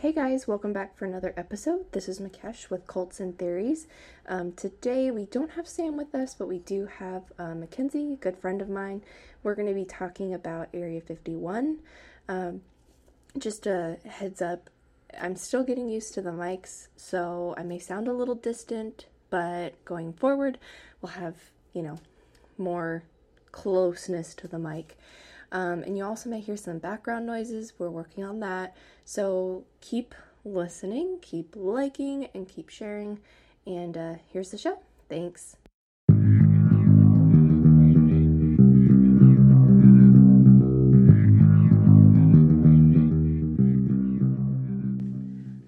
Hey guys, welcome back for another episode. This is Makesh with Cults and Theories. Um, today we don't have Sam with us, but we do have uh, Mackenzie, a good friend of mine. We're going to be talking about Area 51. Um, just a heads up, I'm still getting used to the mics, so I may sound a little distant, but going forward, we'll have, you know, more closeness to the mic. Um, and you also may hear some background noises. We're working on that. So keep listening, keep liking, and keep sharing. And uh, here's the show. Thanks.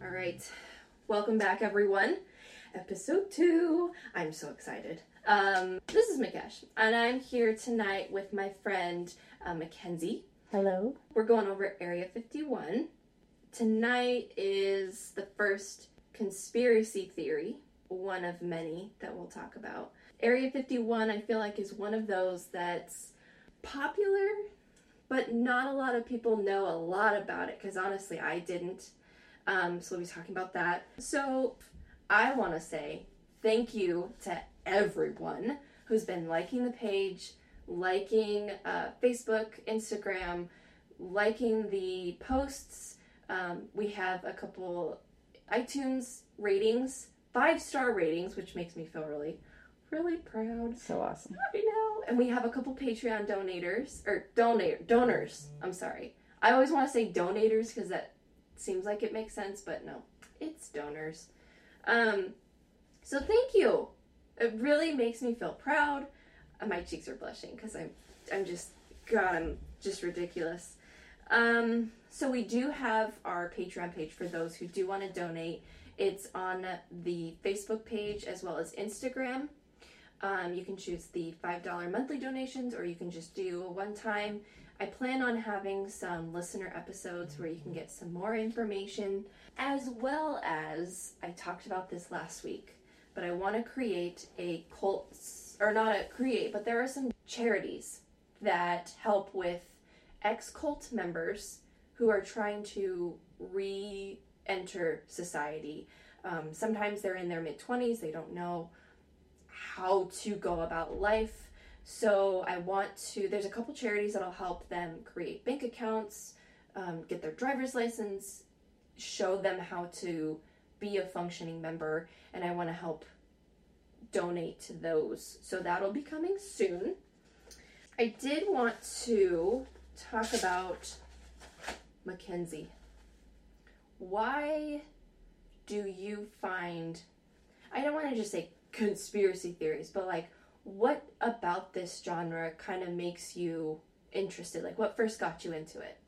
All right. Welcome back, everyone. Episode two. I'm so excited. Um, this is Makesh, and I'm here tonight with my friend uh, Mackenzie. Hello. We're going over Area 51. Tonight is the first conspiracy theory, one of many that we'll talk about. Area 51, I feel like, is one of those that's popular, but not a lot of people know a lot about it because honestly, I didn't. Um, so we'll be talking about that. So I want to say thank you to everyone who's been liking the page, liking uh, Facebook, Instagram, liking the posts. Um, we have a couple iTunes ratings, five star ratings, which makes me feel really, really proud. So awesome. And we have a couple Patreon donators or donate donors. I'm sorry. I always want to say donators because that seems like it makes sense, but no, it's donors. Um, so thank you. It really makes me feel proud. Uh, My cheeks are blushing because I'm, I'm just, God, I'm just ridiculous. Um, so we do have our Patreon page for those who do want to donate. It's on the Facebook page as well as Instagram. Um, you can choose the $5 monthly donations or you can just do a one time. I plan on having some listener episodes where you can get some more information, as well as I talked about this last week, but I want to create a cult, or not a create, but there are some charities that help with ex cult members who are trying to re enter society. Um, sometimes they're in their mid 20s, they don't know how to go about life. So I want to, there's a couple charities that'll help them create bank accounts, um, get their driver's license, show them how to be a functioning member, and I want to help donate to those. So that'll be coming soon. I did want to talk about Mackenzie. Why do you find, I don't want to just say conspiracy theories, but like, what about this genre kind of makes you interested? Like, what first got you into it?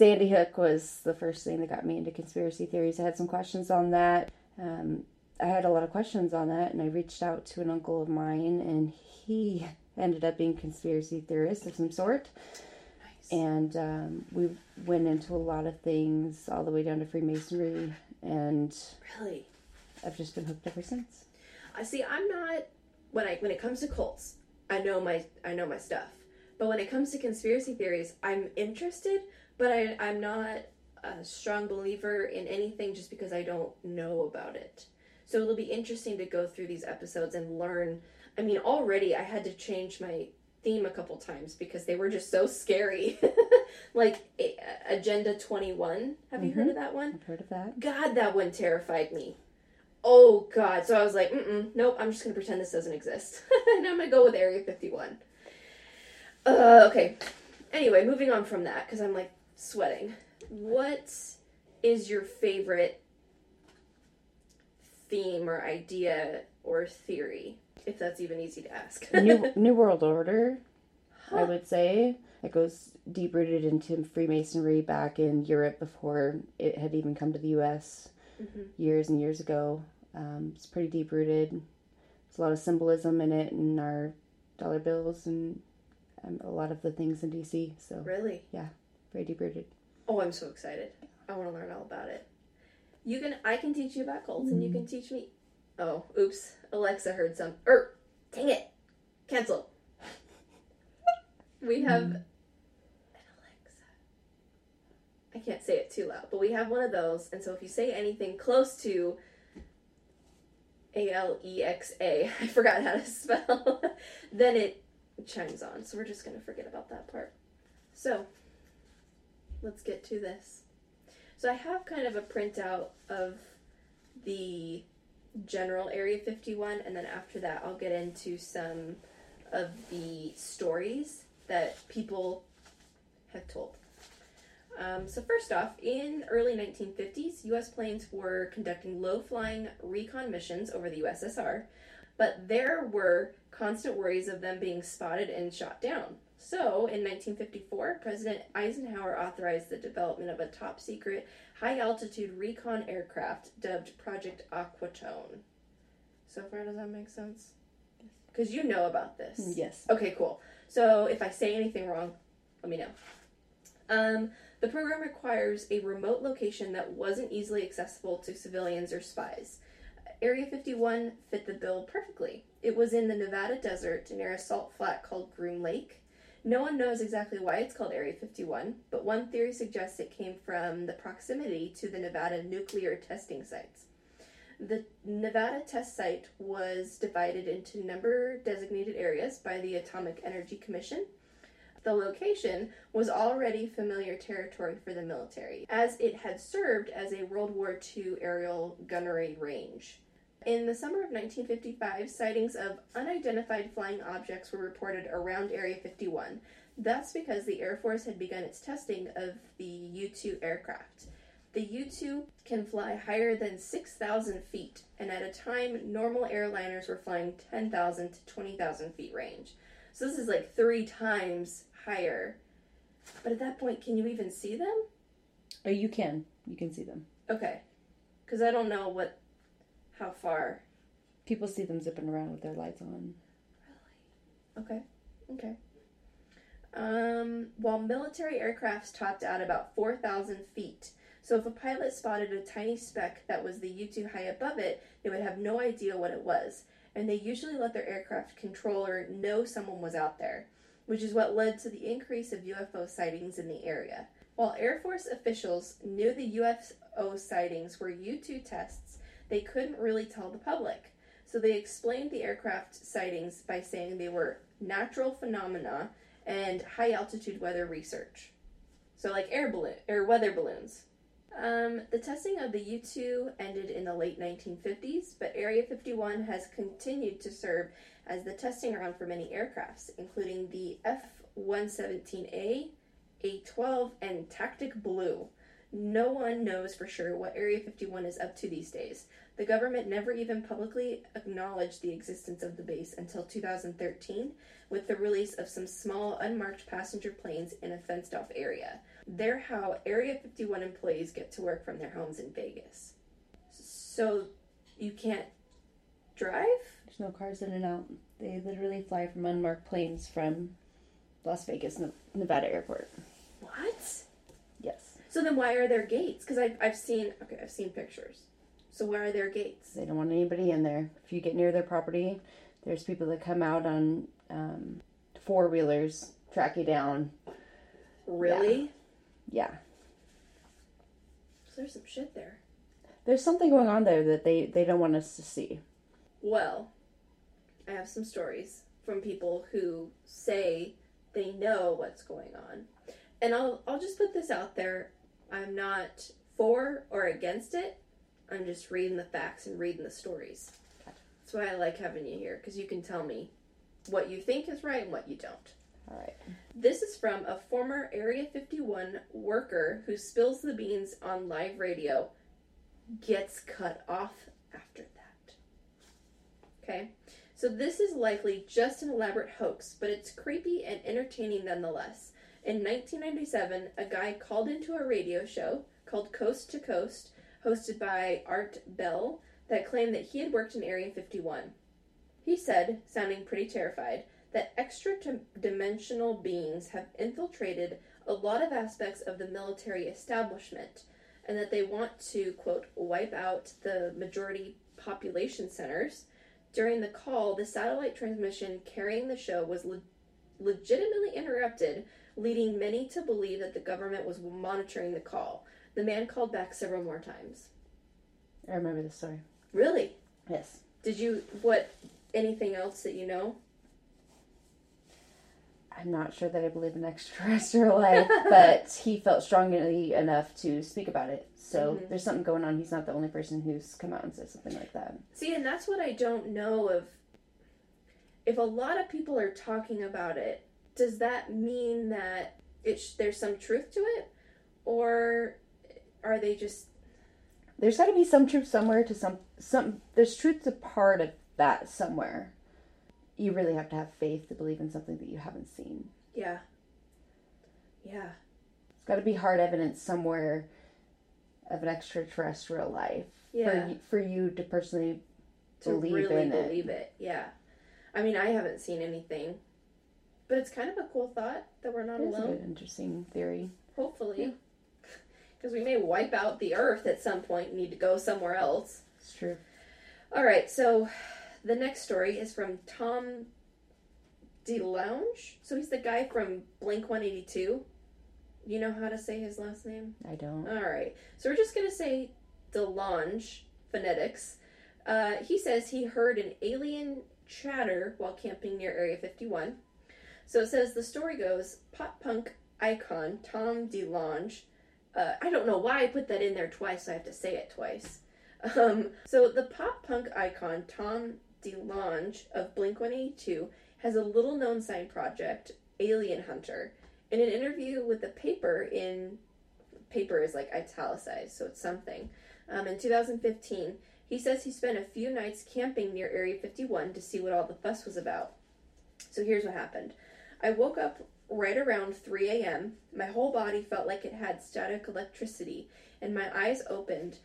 Sandy Hook was the first thing that got me into conspiracy theories. I had some questions on that. Um, I had a lot of questions on that, and I reached out to an uncle of mine, and he ended up being a conspiracy theorist of some sort. Nice. And um, we went into a lot of things, all the way down to Freemasonry, and Really? I've just been hooked ever since. I see. I'm not when I when it comes to cults. I know my I know my stuff, but when it comes to conspiracy theories, I'm interested, but I I'm not a strong believer in anything just because I don't know about it. So it'll be interesting to go through these episodes and learn. I mean, already I had to change my theme a couple times because they were just so scary. like A- Agenda 21. Have you heard of that one? I've heard of that. God, that one terrified me. Oh God! So I was like, Mm-mm, nope. I'm just gonna pretend this doesn't exist, and I'm gonna go with Area 51. Uh, okay. Anyway, moving on from that because I'm like sweating. What is your favorite theme or idea or theory, if that's even easy to ask? New New World Order, I would say. It goes deep rooted into Freemasonry back in Europe before it had even come to the U.S. Mhm. years and years ago. Um, it's pretty deep rooted. There's a lot of symbolism in it in our dollar bills and um, a lot of the things in D.C. So Really? very deep rooted. Oh, I'm so excited. I want to learn all about it. You can I can teach you about cults and you can teach me Oh, oops. Alexa heard some er dang it. Cancel. We have an Alexa. I can't say it too loud, but we have one of those. And so if you say anything close to A L E X A, I forgot how to spell, then it chimes on. So we're just going to forget about that part. So let's get to this. So I have kind of a printout of the general Area 51, and then after that, I'll get into some of the stories that people have told. Um, so first off, in early 1950s, U.S. planes were conducting low-flying recon missions over the USSR, but there were constant worries of them being spotted and shot down. So, in 1954, President Eisenhower authorized the development of a top secret, high altitude recon aircraft dubbed Project Aquatone. So far, does that make sense? Because you know about this. Yes. Okay, cool. So, if I say anything wrong, let me know. Um, the program requires a remote location that wasn't easily accessible to civilians or spies. Area 51 fit the bill perfectly. It was in the Nevada desert near a salt flat called Groom Lake. No one knows exactly why it's called Area 51, but one theory suggests it came from the proximity to the Nevada nuclear testing sites. The Nevada test site was divided into number designated areas by the Atomic Energy Commission. The location was already familiar territory for the military, as it had served as a World War II aerial gunnery range. In the summer of 1955, sightings of unidentified flying objects were reported around Area 51. That's because the Air Force had begun its testing of the U 2 aircraft. The U 2 can fly higher than 6,000 feet, and at a time, normal airliners were flying 10,000 to 20,000 feet range. So this is like three times higher. But at that point, can you even see them? Oh, you can. You can see them. Okay. Because I don't know what how far? People see them zipping around with their lights on. Really? Okay. Okay. Um, while military aircrafts topped out about 4,000 feet. So if a pilot spotted a tiny speck that was the U 2 high above it, they would have no idea what it was. And they usually let their aircraft controller know someone was out there, which is what led to the increase of UFO sightings in the area. While Air Force officials knew the UFO sightings were U 2 tests, they couldn't really tell the public. So they explained the aircraft sightings by saying they were natural phenomena and high altitude weather research. So like air balloon or weather balloons. Um, the testing of the U 2 ended in the late 1950s, but Area 51 has continued to serve as the testing ground for many aircrafts, including the F 117A, A 12, and Tactic Blue. No one knows for sure what Area 51 is up to these days. The government never even publicly acknowledged the existence of the base until 2013 with the release of some small unmarked passenger planes in a fenced off area. They're how Area 51 employees get to work from their homes in Vegas. So you can't drive? There's no cars in and out. They literally fly from unmarked planes from Las Vegas, Nevada airport. What? So then why are there gates? Because I've, I've seen, okay, I've seen pictures. So where are their gates? They don't want anybody in there. If you get near their property, there's people that come out on um, four wheelers, track you down. Really? Yeah. So there's some shit there. There's something going on there that they, they don't want us to see. Well, I have some stories from people who say they know what's going on. And I'll I'll just put this out there. I'm not for or against it. I'm just reading the facts and reading the stories. That's why I like having you here because you can tell me what you think is right and what you don't. All right. This is from a former Area 51 worker who spills the beans on live radio, gets cut off after that. Okay? So this is likely just an elaborate hoax, but it's creepy and entertaining nonetheless. In 1997, a guy called into a radio show called Coast to Coast, hosted by Art Bell, that claimed that he had worked in Area 51. He said, sounding pretty terrified, that extra dimensional beings have infiltrated a lot of aspects of the military establishment and that they want to, quote, wipe out the majority population centers. During the call, the satellite transmission carrying the show was le- legitimately interrupted leading many to believe that the government was monitoring the call. The man called back several more times. I remember the story. Really? Yes. Did you what anything else that you know? I'm not sure that I believe in extraterrestrial life, but he felt strongly enough to speak about it. So Mhm. there's something going on. He's not the only person who's come out and said something like that. See, and that's what I don't know of. If a lot of people are talking about it, does that mean that it's there's some truth to it, or are they just There's got to be some truth somewhere to some some. There's truth to part of that somewhere. You really have to have faith to believe in something that you haven't seen. yeah, yeah, It's got to be hard evidence somewhere of an extraterrestrial life yeah? for y- for you to personally to believe really in it. believe it. Yeah, I mean, I haven't seen anything, but it's kind of a cool thought that we're not alone. It's a alone. good, interesting theory. Hopefully, because we may wipe out the Earth at some point. and Need to go somewhere else. It's true. All right, so the next story is from Tom DeLonge. So he's the guy from Blink 182. You know how to say his last name? I don't. All right, so we're just going to say DeLonge, phonetics. Uh, he says he heard an alien chatter while camping near Area 51. So it says the story goes pop punk icon Tom DeLonge. Uh, I don't know why I put that in there twice, so I have to say it twice. Um, so the pop punk icon Tom DeLonge of Blink 182 has a little known side project, Alien Hunter. In an interview with the paper in paper is like italicized, so it's something. Um, in 2015, he says he spent a few nights camping near Area 51 to see what all the fuss was about. So here's what happened. I woke up right around 3 a.m. My whole body felt like it had static electricity, and my eyes opened.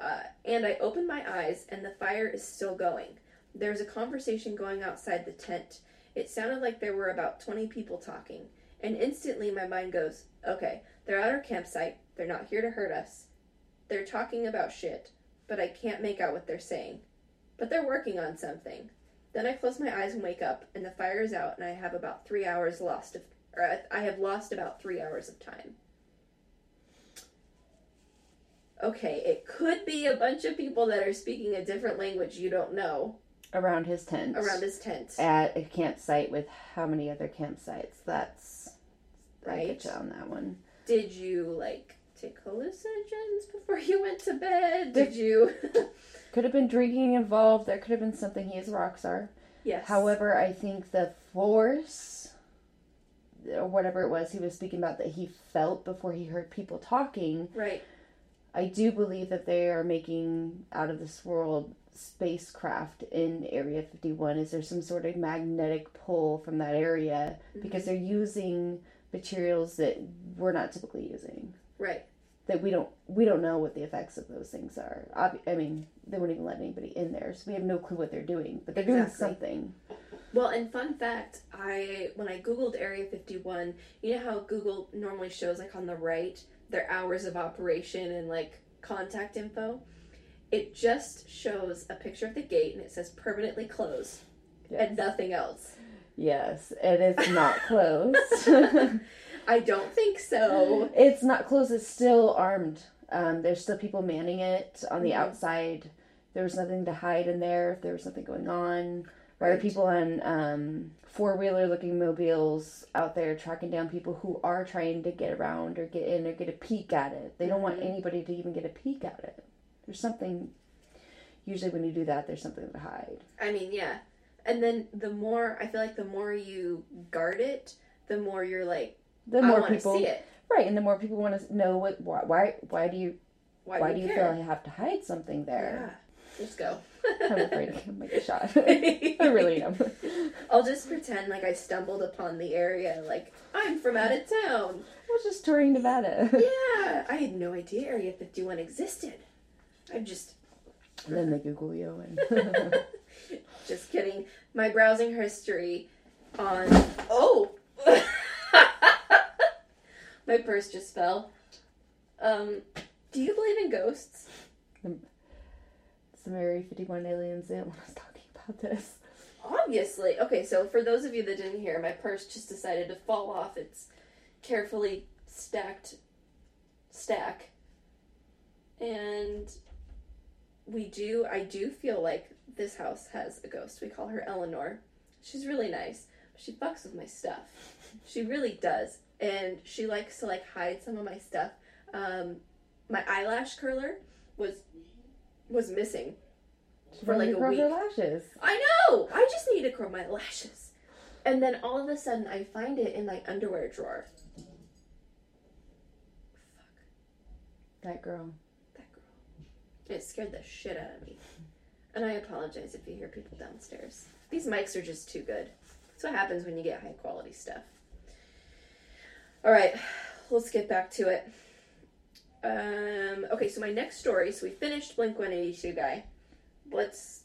Uh, and I opened my eyes, and the fire is still going. There's a conversation going outside the tent. It sounded like there were about 20 people talking. And instantly my mind goes, okay, they're at our campsite. They're not here to hurt us. They're talking about shit, but I can't make out what they're saying. But they're working on something. Then I close my eyes and wake up, and the fire is out, and I have about three hours lost of, or I- I have lost about three hours of time. Okay, it could be a bunch of people that are speaking a different language you don't know Around his tent. around his tent. at a campsite with how many other campsites? That's I Right. get you on that one. Did you like take hallucinogens before you went to bed? Did you? Could have been drinking involved. There could have been something. He is a rock star. yes. However, I think the force, or whatever it was he was speaking about that he felt before he heard people talking, right. I do believe that they are making out of this world spacecraft in Area 51. Is there some sort of magnetic pull from that area? Because mm-hmm. they're using materials that we're not typically using. Right. That we don't we don't know what the effects of those things are. Ob- I mean, they wouldn't even let anybody in there, so we have no clue what they're doing. But they're doing something. Well, and fun fact, I when I googled Area 51, you know how Google normally shows like on the right their hours of operation and like contact info. It just shows a picture of the gate and it says permanently closed Yes. and nothing else. Yes, it is not closed. I don't think so. it's not closed. It's still armed. Um, there's still people manning it on the Mhm. outside. There was nothing to hide in there. If there was something going on, why are Right. people on um, four wheeler looking mobiles out there tracking down people who are trying to get around or get in or get a peek at it? They don't want Mhm. anybody to even get a peek at it. There's something. Usually, when you do that, there's something to hide. I mean, yeah. And then the more I feel like the more you guard it, the more you're like, The more people, see it. right, and the more people want to know what why why, why do you Why, why do do you you care? feel you have to hide something there? Yeah. Let's go. I'm afraid I'm gonna get shot. I really am. I'll just pretend like I stumbled upon the area, like I'm from out of town. I was just touring Nevada. Yeah, I had no idea Area 51 existed. I'm just, and then they Google you and just kidding. My browsing history on. Oh, my purse just fell. Um, do you believe in ghosts? some Area 51 aliens in when I was talking about this. Obviously. Okay, so for those of you that didn't hear, my purse just decided to fall off its carefully stacked stack. And we do, I do feel like this house has a ghost. We call her Eleanor. She's really nice. She fucks with my stuff. She really does. And she likes to like hide some of my stuff. Um, my eyelash curler was was missing for like a Grow week. her lashes. I know. I just need to curl my lashes. And then all of a sudden, I find it in my underwear drawer. Fuck. That girl. That girl. It scared the shit out of me. And I apologize if you hear people downstairs. These mics are just too good. That's what happens when you get high quality stuff. All right, let's get back to it. Um, okay, so my next story. So we finished Blink 182 guy. Let's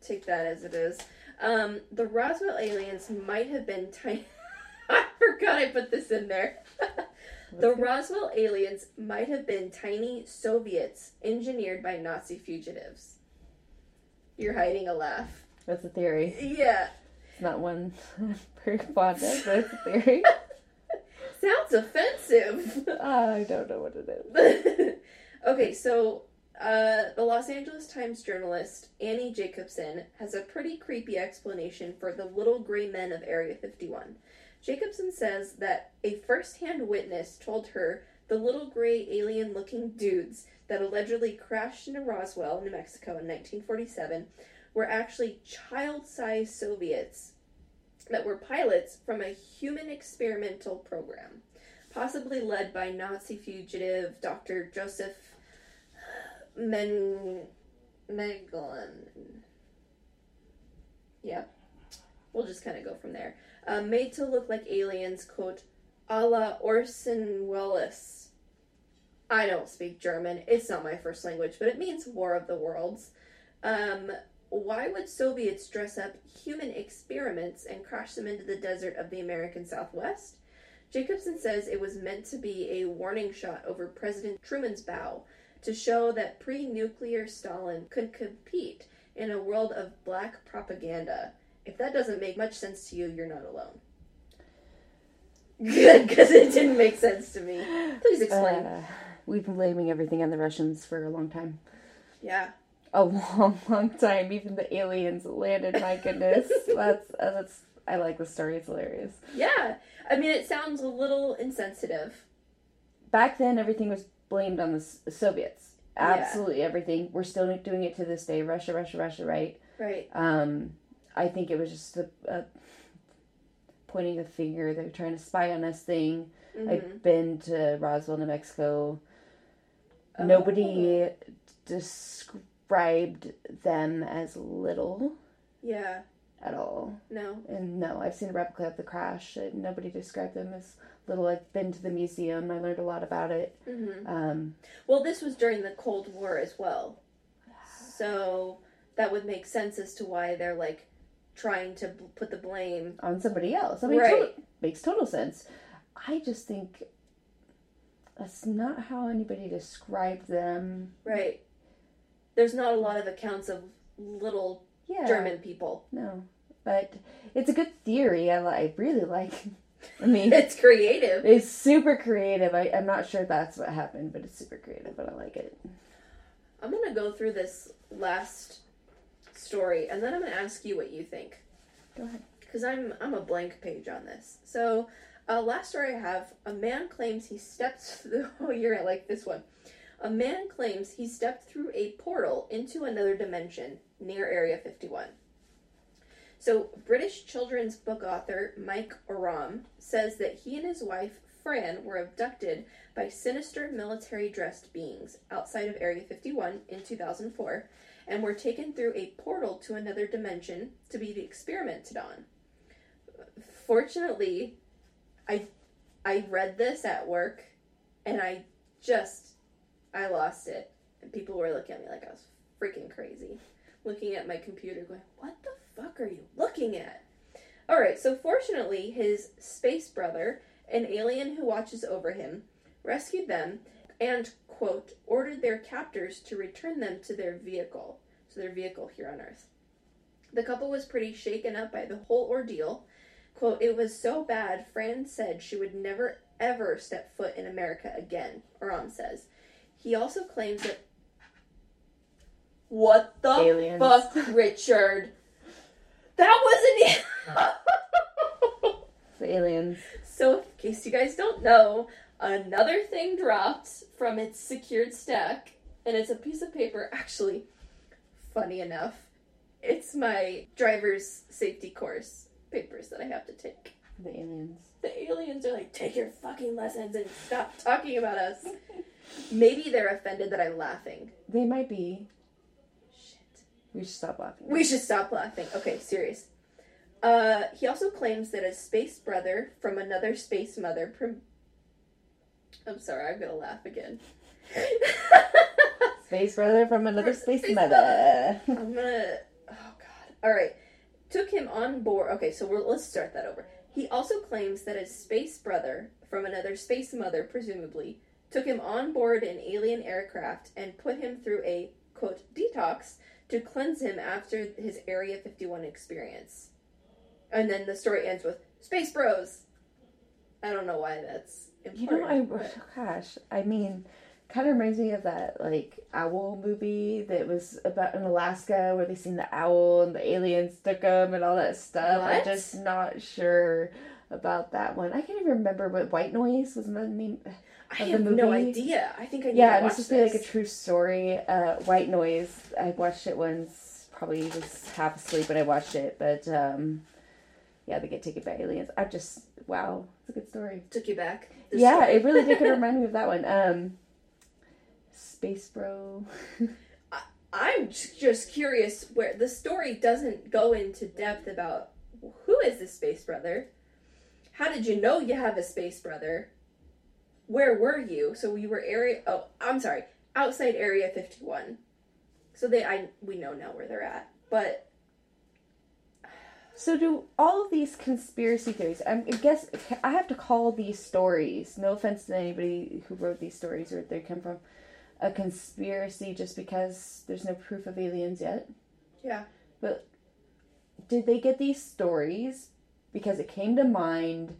take that as it is. Um, the Roswell aliens might have been tiny. I forgot I put this in there. the Roswell aliens might have been tiny Soviets engineered by Nazi fugitives. You're hiding a laugh. That's a theory. Yeah. It's not one fond of, but it's a theory. Sounds offensive. I don't know what it is. okay, so uh, the Los Angeles Times journalist Annie Jacobson has a pretty creepy explanation for the little gray men of Area 51. Jacobson says that a first hand witness told her the little gray alien looking dudes that allegedly crashed into Roswell, New Mexico in 1947 were actually child sized Soviets that were pilots from a human experimental program, possibly led by Nazi fugitive Dr. Joseph Men Megalon. Yeah, we'll just kind of go from there. Uh, made to look like aliens, quote, a la Orson Welles. I don't speak German. It's not my first language, but it means War of the Worlds. Um, why would Soviets dress up human experiments and crash them into the desert of the American Southwest? Jacobson says it was meant to be a warning shot over President Truman's bow to show that pre nuclear Stalin could compete in a world of black propaganda. If that doesn't make much sense to you, you're not alone. Good, because it didn't make sense to me. Please explain. Uh, we've been blaming everything on the Russians for a long time. yeah. A long, long time. Even the aliens landed. My goodness, that's uh, that's. I like the story. It's hilarious. Yeah. I mean, it sounds a little insensitive. Back then, everything was blamed on the Soviets. Yeah. Absolutely everything. We're still doing it to this day. Russia, Russia, Russia. Right. Right. Um, I think it was just a, a pointing a finger. They're trying to spy on us thing. Mhm. I've been to Roswell, New Mexico. Oh. Nobody described them as little Yeah. at all. No. And no, I've seen a replica of the crash. And nobody described them as little. I've been to the museum. I learned a lot about it. hmm Um, Well, this was during the Cold War as well. So that would make sense as to why they're like trying to b- put the blame. on somebody else. I mean, Right. total, makes total sense. I just think that's not how anybody described them. Right. There's not a lot of accounts of little Yeah, German people. No, but it's a good theory. I, I really like. I mean, It's creative. it's super creative. I, I'm not sure that's what happened, but it's super creative, and I like it. I'm going to go through this last story and then I'm going to ask you what you think. Go ahead. because I'm I'm a blank page on this. So, uh, last story I have: a man claims he stepped. Through, oh, you're gonna like this one. A man claims he stepped through a portal into another dimension near Area 51. So, British children's book author Mike Oram says that he and his wife Fran were abducted by sinister military dressed beings outside of Area 51 in 2004 and were taken through a portal to another dimension to be experimented on fortunately i i read this at work and i just i lost it. And people were looking at me like i was freaking crazy. Looking at my computer going what the fuck are you looking at? All right so fortunately his space brother an alien who watches over him rescued them and quote ordered their captors to return them to their vehicle so their vehicle here on earth. The couple was pretty shaken up by the whole ordeal. Quote, it was so bad, Fran said she would never ever step foot in America again, Oram says. He also claims that. What the Aliens. fuck, Richard? That wasn't it! The aliens. so, in case you guys don't know, another thing dropped from its secured stack, and it's a piece of paper. Actually, funny enough, it's my driver's safety course papers that I have to take. The aliens. The aliens are like, take your fucking lessons and stop talking about us. Maybe they're offended that I'm laughing. They might be. Shit. We should stop laughing. We should stop laughing. Okay, serious. Uh, he also claims that a space brother from another space mother. Prom- I'm sorry, I'm gonna laugh again. Space brother from another space, Space mother. I'm gonna. Oh God. All right. Took him on board. Okay, so we're, let's start that over. He also claims that his space brother from another space mother, presumably, took him on board an alien aircraft and put him through a quote detox to cleanse him after his Area 51 experience. And then the story ends with Space Bros. I don't know why that's important. You know, I but- gosh, I mean, kind of reminds me of that like owl movie that was about in Alaska where they seen the owl and the aliens took them and all that stuff. I'm just not sure about that one. I can't even remember what White Noise was the name. I of the have no idea. I think I need Yeah, to watch it's supposed to be like a true story. Uh, White Noise. I watched it once. Probably was half asleep when I watched it, but um, yeah, they get taken by aliens. I just wow, it's a good story. Took you back. Yeah, story. it really did kind of remind me of that one. Um, Space Bro. I'm just curious where the story doesn't go into depth about who is this space brother? How did you know you have a space brother? Where were you? So we were area oh, I'm sorry, outside area 51. So they I we know now where they're at. But So do all of these conspiracy theories? I'm- I guess I have to call these stories. No offense to anybody who wrote these stories or where they come from. A conspiracy just because there's no proof of aliens yet. yeah. But did they get these stories because it came to mind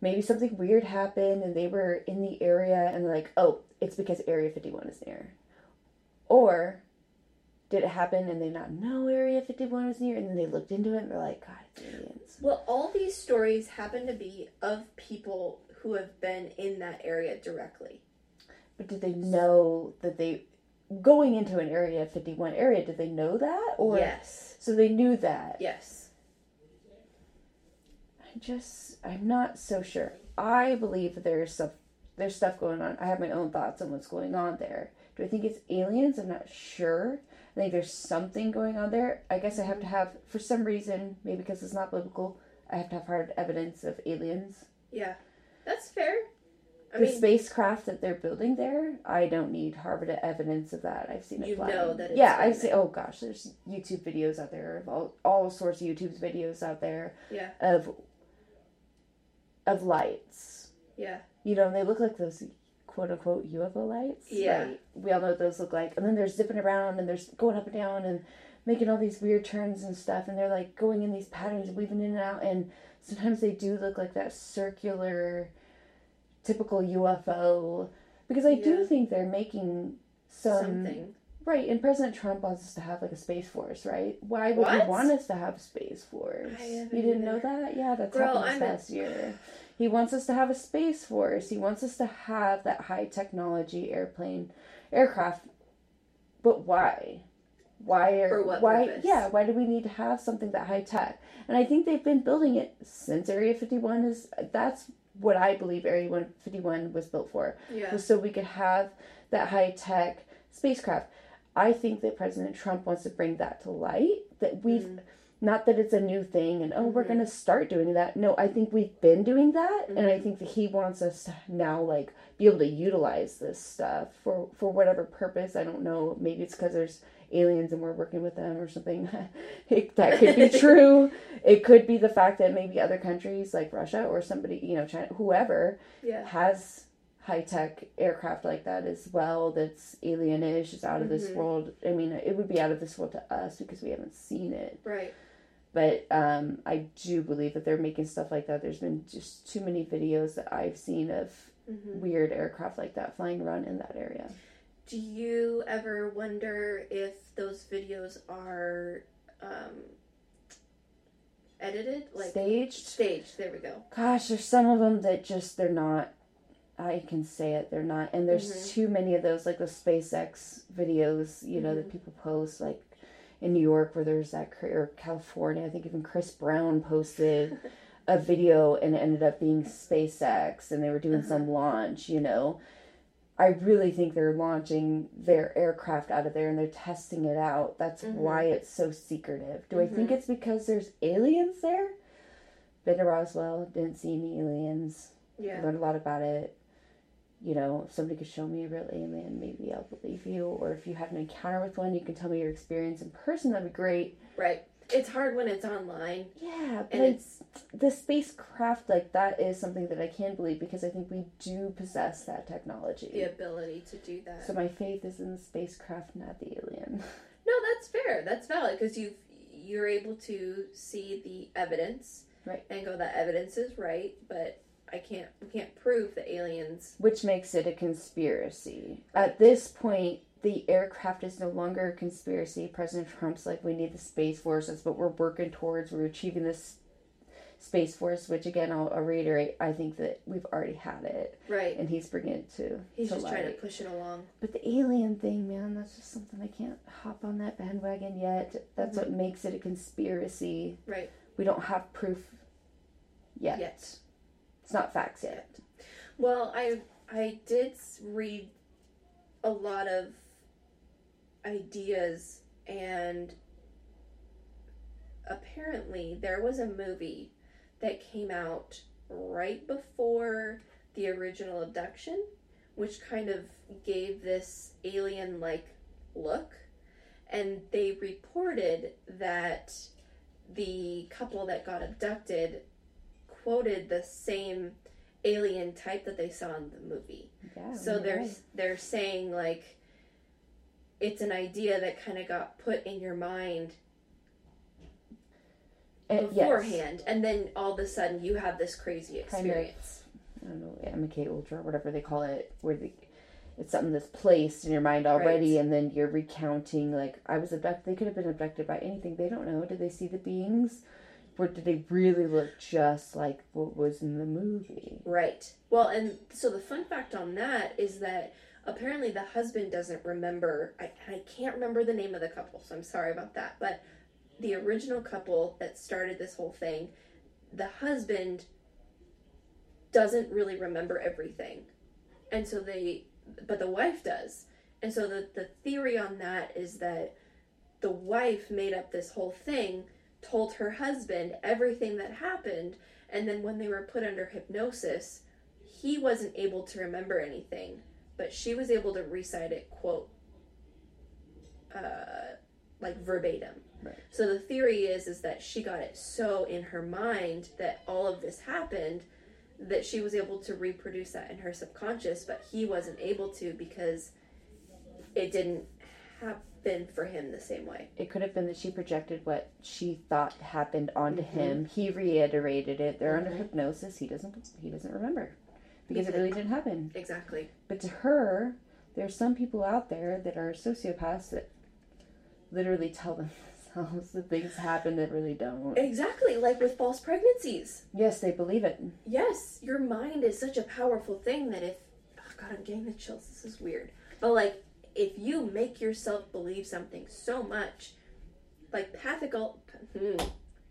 maybe something weird happened and they were in the area and they're like oh it's because area 51 is near or did it happen and they not know area 51 was near and then they looked into it and they're like god it's aliens Well, all these stories happen to be of people who have been in that area directly. but did they know that they going into an area 51 area did they know that or yes. so they knew that Yes. I just I'm not so sure. I believe that there's stuff there's stuff going on. I have my own thoughts on what's going on there. Do I think it's aliens? I'm not sure. I think there's something going on there. I guess I have to have for some reason, maybe because it's not biblical, I have to have hard evidence of aliens. Yeah. That's fair. I the mean, spacecraft that they're building there, I don't need hard evidence of that. I've seen it You flying. know that it's yeah, I say, oh gosh, there's YouTube videos out there of all, all sorts of YouTube videos out there yeah. of of lights. Yeah. You know, and they look like those quote unquote UFO lights. Yeah. right? We all know what those look like. And then they're zipping around and they're going up and down and making all these weird turns and stuff. And they're like going in these patterns and weaving in and out. And sometimes they do look like that circular, typical UFO. Because I do think they're making some. Something. Right. And President Trump wants us to have like a space force, right? Why would he What? want us to have a space force? You didn't know that? Yeah, that's Girl, happened this I'm a- past year. He wants us to have a space force. He wants us to have that high technology airplane, aircraft. But why? Why are For what why? purpose? Yeah, why do we need to have something that high tech? And I think they've been building it since Area Fifty One is. That's what I believe Area One Fifty One was built for Yeah. was so we could have that high tech spacecraft. I think that President Trump wants to bring that to light. That we've Mm. not that it's a new thing and oh we're Mhm. gonna start doing that. No, I think we've been doing that, and I Mhm. think that he wants us to now like be able to utilize this stuff for for whatever purpose. I don't know. Maybe it's because there's aliens and we're working with them or something. it, that could be true. It could be the fact that maybe other countries like Russia or somebody you know China whoever Yeah. has high tech aircraft like that as well that's alienish, is out of this Mhm. world. I mean, it would be out of this world to us because we haven't seen it. Right. But um, I do believe that they're making stuff like that. There's been just too many videos that I've seen of Mm-hmm. weird aircraft like that flying around in that area. Do you ever wonder if those videos are um, edited, like Staged? staged? There we go. Gosh, there's some of them that just they're not. I can say it, they're not. And there's Mhm. too many of those, like the SpaceX videos, you know, that Mhm. people post, like in New York where there's that, or California. I think even Chris Brown posted a video and it ended up being SpaceX and they were doing Uh-huh. some launch, you know. I really think they're launching their aircraft out of there and they're testing it out. That's Mhm. why it's so secretive. Do I think Mhm. it's because there's aliens there? Been to Roswell, didn't see any aliens. Yeah. Learned a lot about it. You know, if somebody could show me a real alien, maybe I'll believe you. Or if you have an encounter with one, you can tell me your experience in person. That'd be great. Right. It's hard when it's online Yeah, but and it's the spacecraft like that is something that I can believe because I think we do possess that technology. the ability to do that. So my faith is in the spacecraft, not the alien. No, that's fair. That's valid because you you're able to see the evidence, Right. And go, that evidence is right, but I can't we can't prove the aliens. Which makes it a conspiracy. At this point, the aircraft is no longer a conspiracy. President Trump's like, we need the space force. That's what we're working towards. We're achieving this space force. Which again, I'll, I'll reiterate. I think that we've already had it, Right. and he's bringing it to He's to just trying to push it along. But the alien thing, man, that's just something I can't hop on that bandwagon yet. That's what mm-hmm. makes it a conspiracy. Right. We don't have proof yet. Yet. It's not facts yet. Well, I I did read a lot of ideas and apparently there was a movie that came out right before the original abduction which kind of gave this alien like look and they reported that the couple that got abducted quoted the same alien type that they saw in the movie. Yeah. so they're right. they're saying like it's an idea that kind of got put in your mind eh, yes. beforehand, and then all of a sudden you have this crazy Kind of. experience. I don't know, MK Ultra, whatever they call it, where the, it's something that's placed in your mind already, Right. and then you're recounting, like, I was abducted. They could have been abducted by anything. They don't know. Did they see the beings? Or did they really look just like what was in the movie? Right. Well, and so the fun fact on that is that apparently the husband doesn't remember. I, I can't remember the name of the couple, so I'm sorry about that. But the original couple that started this whole thing, the husband doesn't really remember everything. And so they, but the wife does. And so the, the theory on that is that the wife made up this whole thing, told her husband everything that happened, and then when they were put under hypnosis, he wasn't able to remember anything, but she was able to recite it, quote, uh, like verbatim. Right. So the theory is is that she got it so in her mind that all of this happened that she was able to reproduce that in her subconscious, but he wasn't able to because it didn't happen for him the same way. It could have been that she projected what she thought happened onto Mhm. him. He reiterated it. They're under Mhm. hypnosis. He doesn't. He doesn't remember because it really didn't happen. Exactly. But to her, there's some people out there that are sociopaths that literally tell themselves that things happen that really don't. Exactly, like with false pregnancies. Yes, they believe it. Yes, your mind is such a powerful thing that if oh god, I'm getting the chills. This is weird. But like if you make yourself believe something so much, like pathical hmm,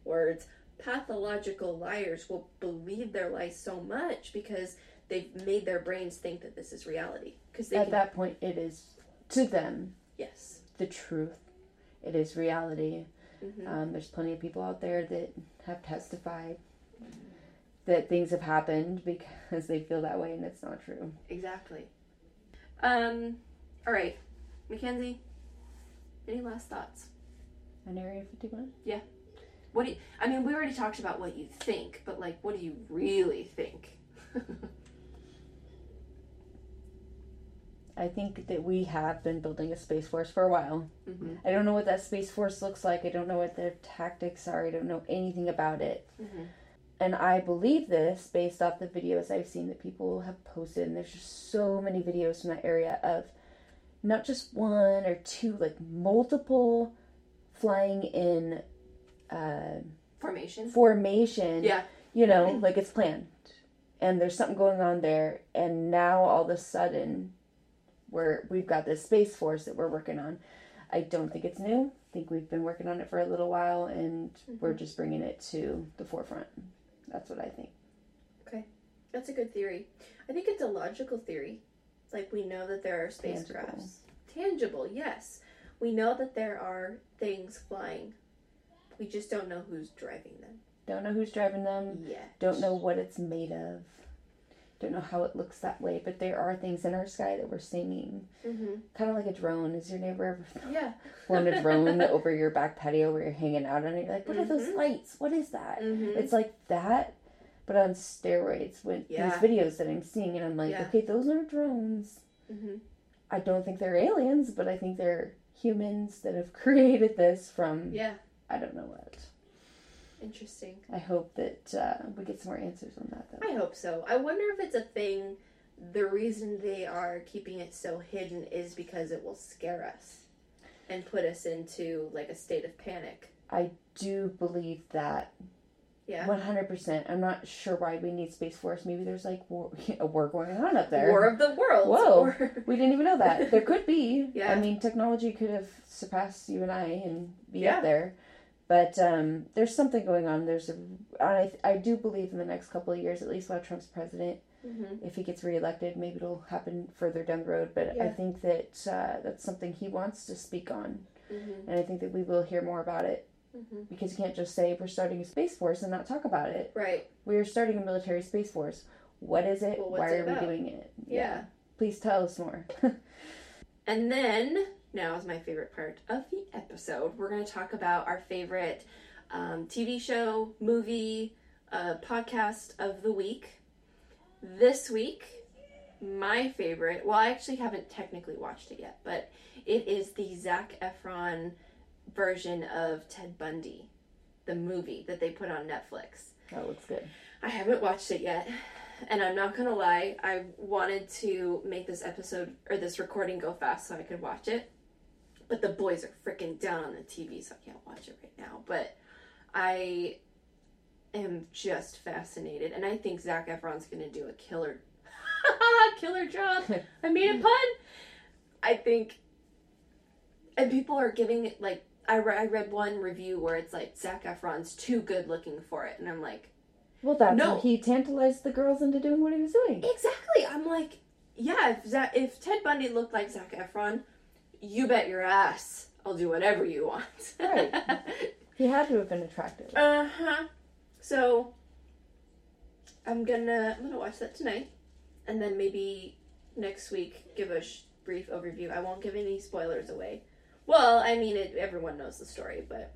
words, pathological liars will believe their lies so much because they've made their brains think that this is reality. Because At can, that point, it is to them yes. the truth. It is reality. hmm Um, there's plenty of people out there that have testified that things have happened because they feel that way and it's not true. Exactly. Um. All right, Mackenzie. Any last thoughts? On Area 51? Yeah. What do you, I mean? We already talked about what you think, but like, what do you really think? I think that we have been building a space force for a while. Mm-hmm. I don't know what that space force looks like. I don't know what their tactics are. I don't know anything about it. Mm-hmm. And I believe this based off the videos I've seen that people have posted. And there's just so many videos from that area of not just one or two, like multiple flying in uh, Formation. formation. Yeah. You know, like it's planned. And there's something going on there. And now all of a sudden, we're, we've got this space force that we're working on. I don't think it's new. I think we've been working on it for a little while and we're just bringing it to the forefront. That's what I think. Okay, that's a good theory. I think it's a logical theory. Like we know that there are spacecrafts. Tangible. Tangible, yes. We know that there are things flying. We just don't know who's driving them Don't know who's driving them. Yeah. Don't know what it's made of. Don't know how it looks that way. But there are things in our sky that we're seeing. Mm-hmm. Kind of like a drone. Is your neighbor ever Yeah. flown a drone over your back patio where you're hanging out and? You're like, what are those Mhm. lights? What is that? Mm-hmm. It's like that, but on steroids with Yeah. these videos that I'm seeing. And I'm like, Yeah. okay, those are drones. Mm-hmm. I don't think they're aliens, but I think they're humans that have created this from Yeah. I don't know what. Interesting. I hope that uh, we get some more answers on that though. I hope so. I wonder if it's a thing. The reason they are keeping it so hidden is because it will scare us and put us into like a state of panic. I do believe that Yeah. 100%. I'm not sure why we need Space Force. Maybe there's like war, a war going on up there. War of the Worlds. Whoa. We didn't even know that. There could be. Yeah. I mean, technology could have surpassed you and I and be Yeah. up there. But um, there's something going on. There's a, I, I do believe in the next couple of years, at least while Trump's president, Mhm. if he gets reelected, maybe it'll happen further down the road. But I think that uh, that's something he wants to speak on. Mhm. And I think that we will hear more about it Mhm. because you can't just say we're starting a space force and not talk about it. Right. We are starting a military space force. What is it? Well, Why it are about? we doing it? Yeah. Please tell us more. And then now is my favorite part of the episode. We're going to talk about our favorite um, TV show, movie, uh, podcast of the week. This week, my favorite. Well, I actually haven't technically watched it yet, but it is the Zac Efron version of Ted Bundy, the movie that they put on Netflix. that looks good. I haven't watched it yet. And I'm not gonna lie, I wanted to make this episode or this recording go fast so I could watch it. But the boys are freaking down on the TV, so I can't watch it right now. But I am just fascinated, and I think Zac Efron's gonna do a killer, killer job. I made a pun. I think, and people are giving it like I, re- I read one review where it's like Zac Efron's too good looking for it, and I'm like. Well, that's No. he tantalized the girls into doing what he was doing. Exactly. I'm like, yeah, if Zac, if Ted Bundy looked like Zac Efron, you bet your ass I'll do whatever you want. Right. He had to have been attractive. uh huh. So I'm gonna I'm gonna watch that tonight, and then maybe next week give a sh- brief overview. I won't give any spoilers away. Well, I mean, it, everyone knows the story, but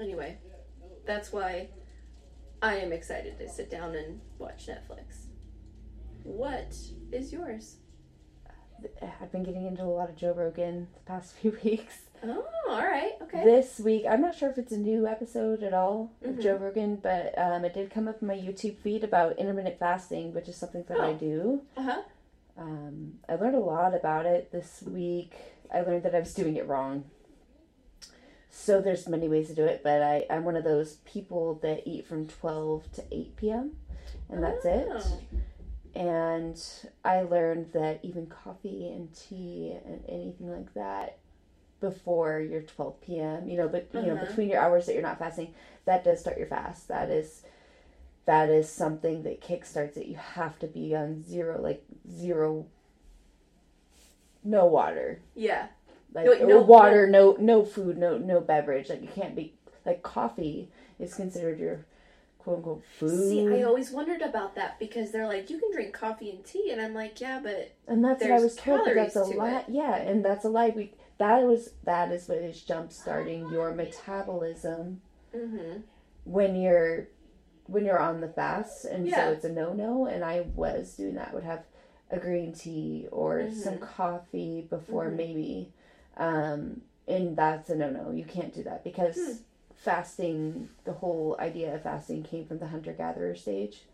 anyway, that's why I am excited to sit down and watch Netflix. What is yours? I've been getting into a lot of Joe Rogan the past few weeks. Oh, all right, okay. This week, I'm not sure if it's a new episode at all of Mhm. Joe Rogan, but um, it did come up in my YouTube feed about intermittent fasting, which is something that I Oh. do. Uh huh. Um, I learned a lot about it this week. I learned that I was doing it wrong. So there's many ways to do it, but I, I'm one of those people that eat from 12 to 8 p.m. and that's it. Oh. And I learned that even coffee and tea and anything like that before your 12 p.m., you know, but you know, Uh-huh. between your hours that you're not fasting, that does start your fast. That is that is something that kickstarts it. You have to be on zero, like zero, no water, Yeah. like No, no, water, no no food, no no beverage. Like you can't be like coffee is considered your quote unquote food. See, I always wondered about that because they're like, you can drink coffee and tea, and I'm like, yeah, but And that's what I was told. That's a to lie. Yeah, and that's a lie. We that was that is what is jump starting your metabolism mm-hmm. when you're when you're on the fast, and Yeah. so it's a no no. And I was doing that. I would have a green tea or Mhm. some coffee before Mhm. maybe. Um, and that's a no no. You can't do that because Hmm. fasting, the whole idea of fasting came from the hunter gatherer stage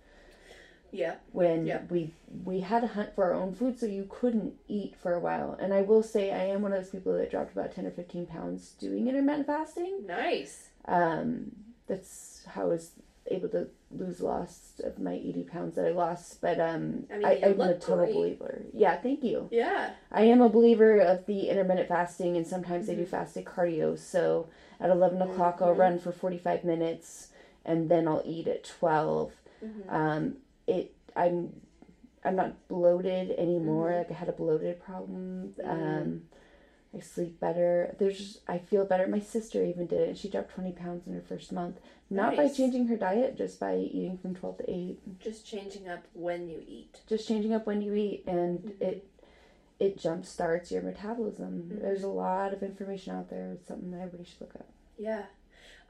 Yeah. when Yeah. we we had to hunt for our own food so you couldn't eat for a while and i will say i am one of those people that dropped about 10 or 15 pounds doing intermittent fasting Nice. um, that's how i was able to lose lost of my 80 pounds that i lost but um, I mean, I, i'm a total great. believer yeah thank you Yeah. i am a believer of the intermittent fasting and sometimes i do fasted cardio so at 11 o'clock i'll Mhm. run for 45 minutes and then i'll eat at 12 Mhm. um, it I'm I'm not bloated anymore. Mhm. Like I had a bloated problem. Mm. Um, I sleep better. There's I feel better. My sister even did it. She dropped twenty pounds in her first month, not by changing her diet, just by eating from twelve to eight. Just changing up when you eat. Just changing up when you eat, and Mhm. it it jump starts your metabolism. Mhm. There's a lot of information out there. It's something that everybody should look up. Yeah.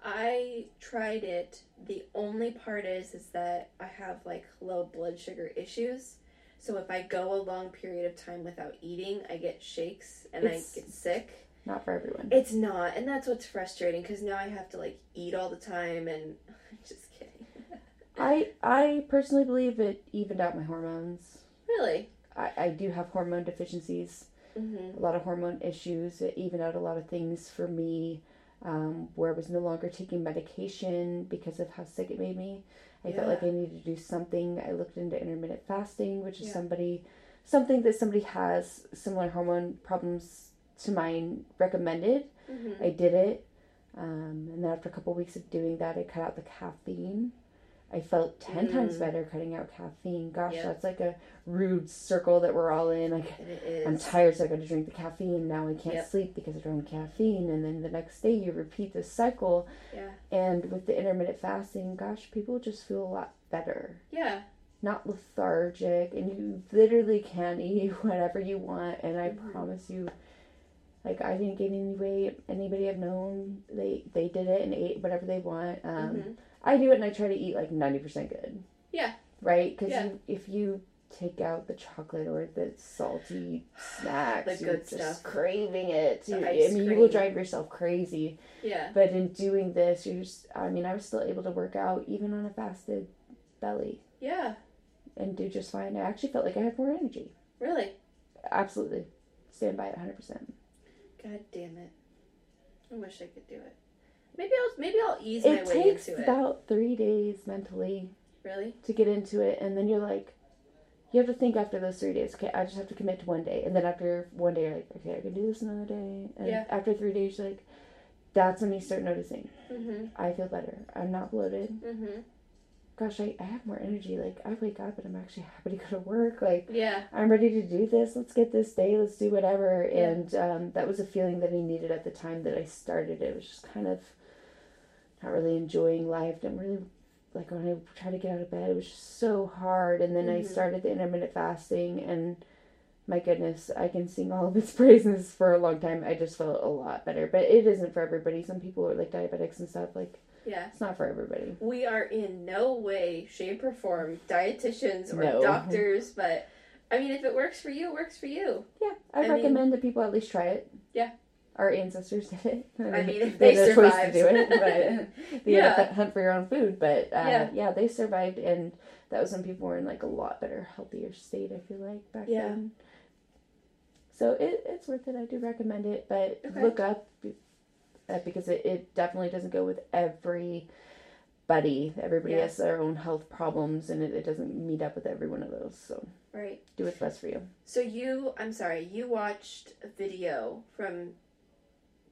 I tried it. The only part is is that I have like low blood sugar issues. So if I go a long period of time without eating, I get shakes and It's- I get sick. Not for everyone. It's not, and that's what's frustrating because now I have to like eat all the time and just kidding. I I personally believe it evened out my hormones. Really? I, I do have hormone deficiencies. Mm-hmm. a lot of hormone issues. It evened out a lot of things for me, um, where I was no longer taking medication because of how sick it made me. I felt like I needed to do something. I looked into intermittent fasting, which is Yeah. somebody something that somebody has similar hormone problems to mine recommended. Mm-hmm. I did it, um, and then after a couple weeks of doing that, I cut out the caffeine. I felt ten times Mm. better cutting out caffeine. Gosh, Yeah. that's like a rude circle that we're all in. Like And it is. I'm tired, so I got to drink the caffeine. Now I can't Yep. sleep because I drank caffeine, and then the next day you repeat this cycle. Yeah. And with the intermittent fasting, gosh, people just feel a lot better, Yeah. not lethargic, and you literally can eat whatever you want. And I Mhm. promise you, like I didn't gain any weight. Anybody I've known, they they did it and ate whatever they want. Um, Mhm. I do it, and I try to eat like ninety percent good. Yeah. Right, because Yeah. if you take out the chocolate or the salty snacks, The you're good just stuff. craving it. You- I mean, you will drive yourself crazy. Yeah. But in doing this, you're just, I mean, I was still able to work out even on a fasted belly Yeah. and do just fine. I actually felt like I had more energy. Really. Absolutely. Stand by it 100%. God damn it. I wish I could do it. Maybe I'll maybe I'll ease my It way takes into it. about three days mentally Really? to get into it, and then you're like, you have to think after those three days. Okay, I just have to commit to one day, and then after one day, you're like, okay, I can do this another day, and Yeah. after three days, you're like, that's when you start noticing. Mm-hmm. I feel better. I'm not bloated. Mm-hmm. Gosh, I, I have more energy. Like I wake up and I'm actually happy to go to work. Like Yeah. I'm ready to do this. Let's get this day. Let's do whatever. Yeah. And um, that was a feeling that I needed at the time that I started. It was just kind of not really enjoying life. Didn't really like when I tried to get out of bed. It was just so hard. And then I Mhm. started the intermittent fasting, and my goodness, I can sing all of its praises for a long time. I just felt a lot better. But it isn't for everybody. Some people are like diabetics and stuff. Like Yeah. it's not for everybody. We are in no way, shape, or form dietitians or No. doctors, but I mean, if it works for you, it works for you. Yeah, I, I mean- recommend that people at least try it. Yeah. Our ancestors did it. I mean, if they they had a choice to survived. do it, but you Yeah. had to hunt for your own food. But uh, Yeah. yeah. they survived, and that was when people were in like a lot better, healthier state. I feel like back Yeah. then. So it, it's worth it. I do recommend it, but Okay. look up uh, because it, it definitely doesn't go with everybody. Everybody Yeah. has their own health problems, and it, it doesn't meet up with every one of those. So Right. do what's best for you. So you, I'm sorry, you watched a video from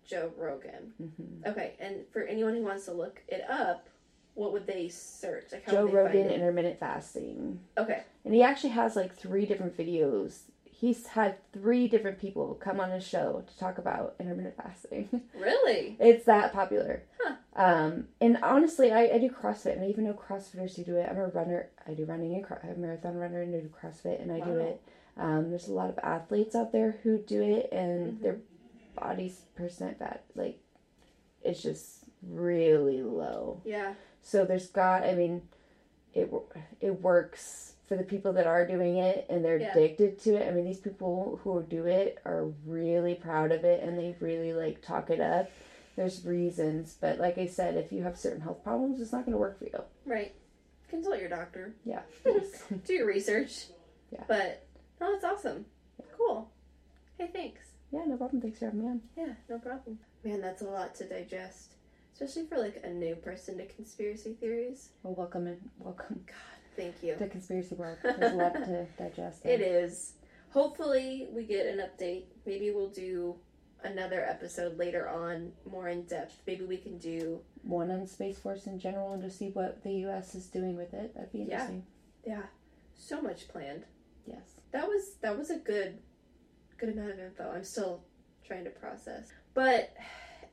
Joe Rogan. hmm Okay, and for anyone who wants to look it up, what would they search? Like how Joe Rogan intermittent fasting. Okay. And he actually has like three different videos. He's had three different people come on his show to talk about intermittent fasting. Really? it's that popular. Huh. Um, and honestly, I, I do CrossFit, and I even know CrossFitters who do it. I'm a runner. I do running and cro- I'm a marathon runner, and I do CrossFit, and I do it. Um, there's a lot of athletes out there who do it, and Mhm. their body's percent fat like it's just really low. Yeah. So there's got, I mean, it it works for the people that are doing it and they're Yeah. addicted to it. I mean, these people who do it are really proud of it and they really like talk it up. There's reasons, but like I said, if you have certain health problems, it's not going to work for you. Right. Consult your doctor. Yeah. Do your research. Yeah. But no, that's awesome. Cool. Hey, thanks. Yeah, no problem. Thanks for having me on. Yeah, no problem. Man, that's a lot to digest. Especially for like a new person to conspiracy theories. Well, welcome and Welcome God, Thank you. to the conspiracy world. There's a lot to digest. It is. Hopefully, we get an update. Maybe we'll do another episode later on, more in depth. Maybe we can do. One on Space Force in general and to see what the U.S. is doing with it. That'd be Yeah. interesting. Yeah, so much planned. Yes. That was that was a good good amount of info. I'm still trying to process. But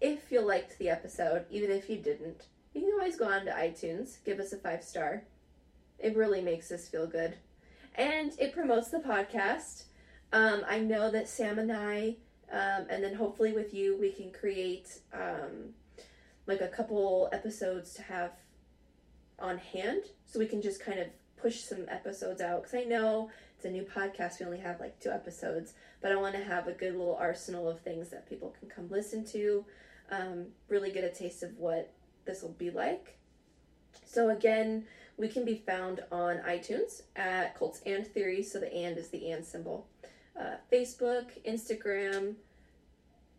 if you liked the episode, even if you didn't, you can always go on to iTunes, give us a five star. It really makes us feel good. And it promotes the podcast. Um, I know that Sam and I, um, and then hopefully with you, we can create um, like a couple episodes to have on hand so we can just kind of push some episodes out. Because I know it's a new podcast, we only have like two episodes, but I want to have a good little arsenal of things that people can come listen to, um, really get a taste of what this will be like. So, again, we can be found on iTunes at Cults and Theories, so the and is the and symbol. Uh, Facebook, Instagram.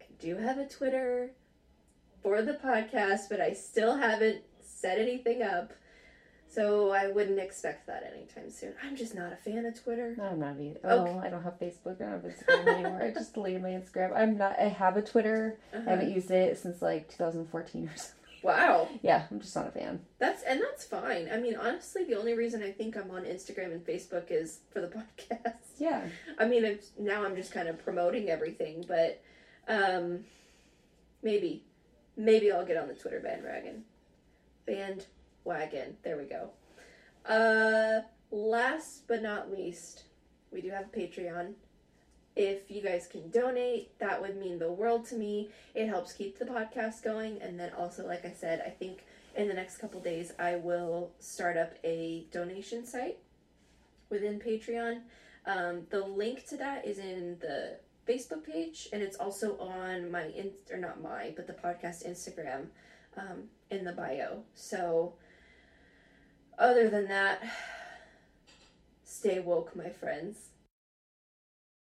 I do have a Twitter for the podcast, but I still haven't set anything up. So I wouldn't expect that anytime soon. I'm just not a fan of Twitter. No, I'm not either. Okay. Oh, I don't have Facebook. I don't have Instagram anymore. I just deleted my Instagram. I'm not. I have a Twitter. I Uh-huh. haven't used it since like 2014 or something. Wow. Yeah, I'm just not a fan. That's and that's fine. I mean, honestly, the only reason I think I'm on Instagram and Facebook is for the podcast. Yeah. I mean, it's, now I'm just kind of promoting everything, but um, maybe, maybe I'll get on the Twitter bandwagon. Bandwagon. There we go. Uh, last but not least, we do have a Patreon. If you guys can donate, that would mean the world to me. It helps keep the podcast going, and then also, like I said, I think in the next couple days I will start up a donation site within Patreon. Um, the link to that is in the Facebook page, and it's also on my in or not my, but the podcast Instagram um, in the bio. So, other than that, stay woke, my friends.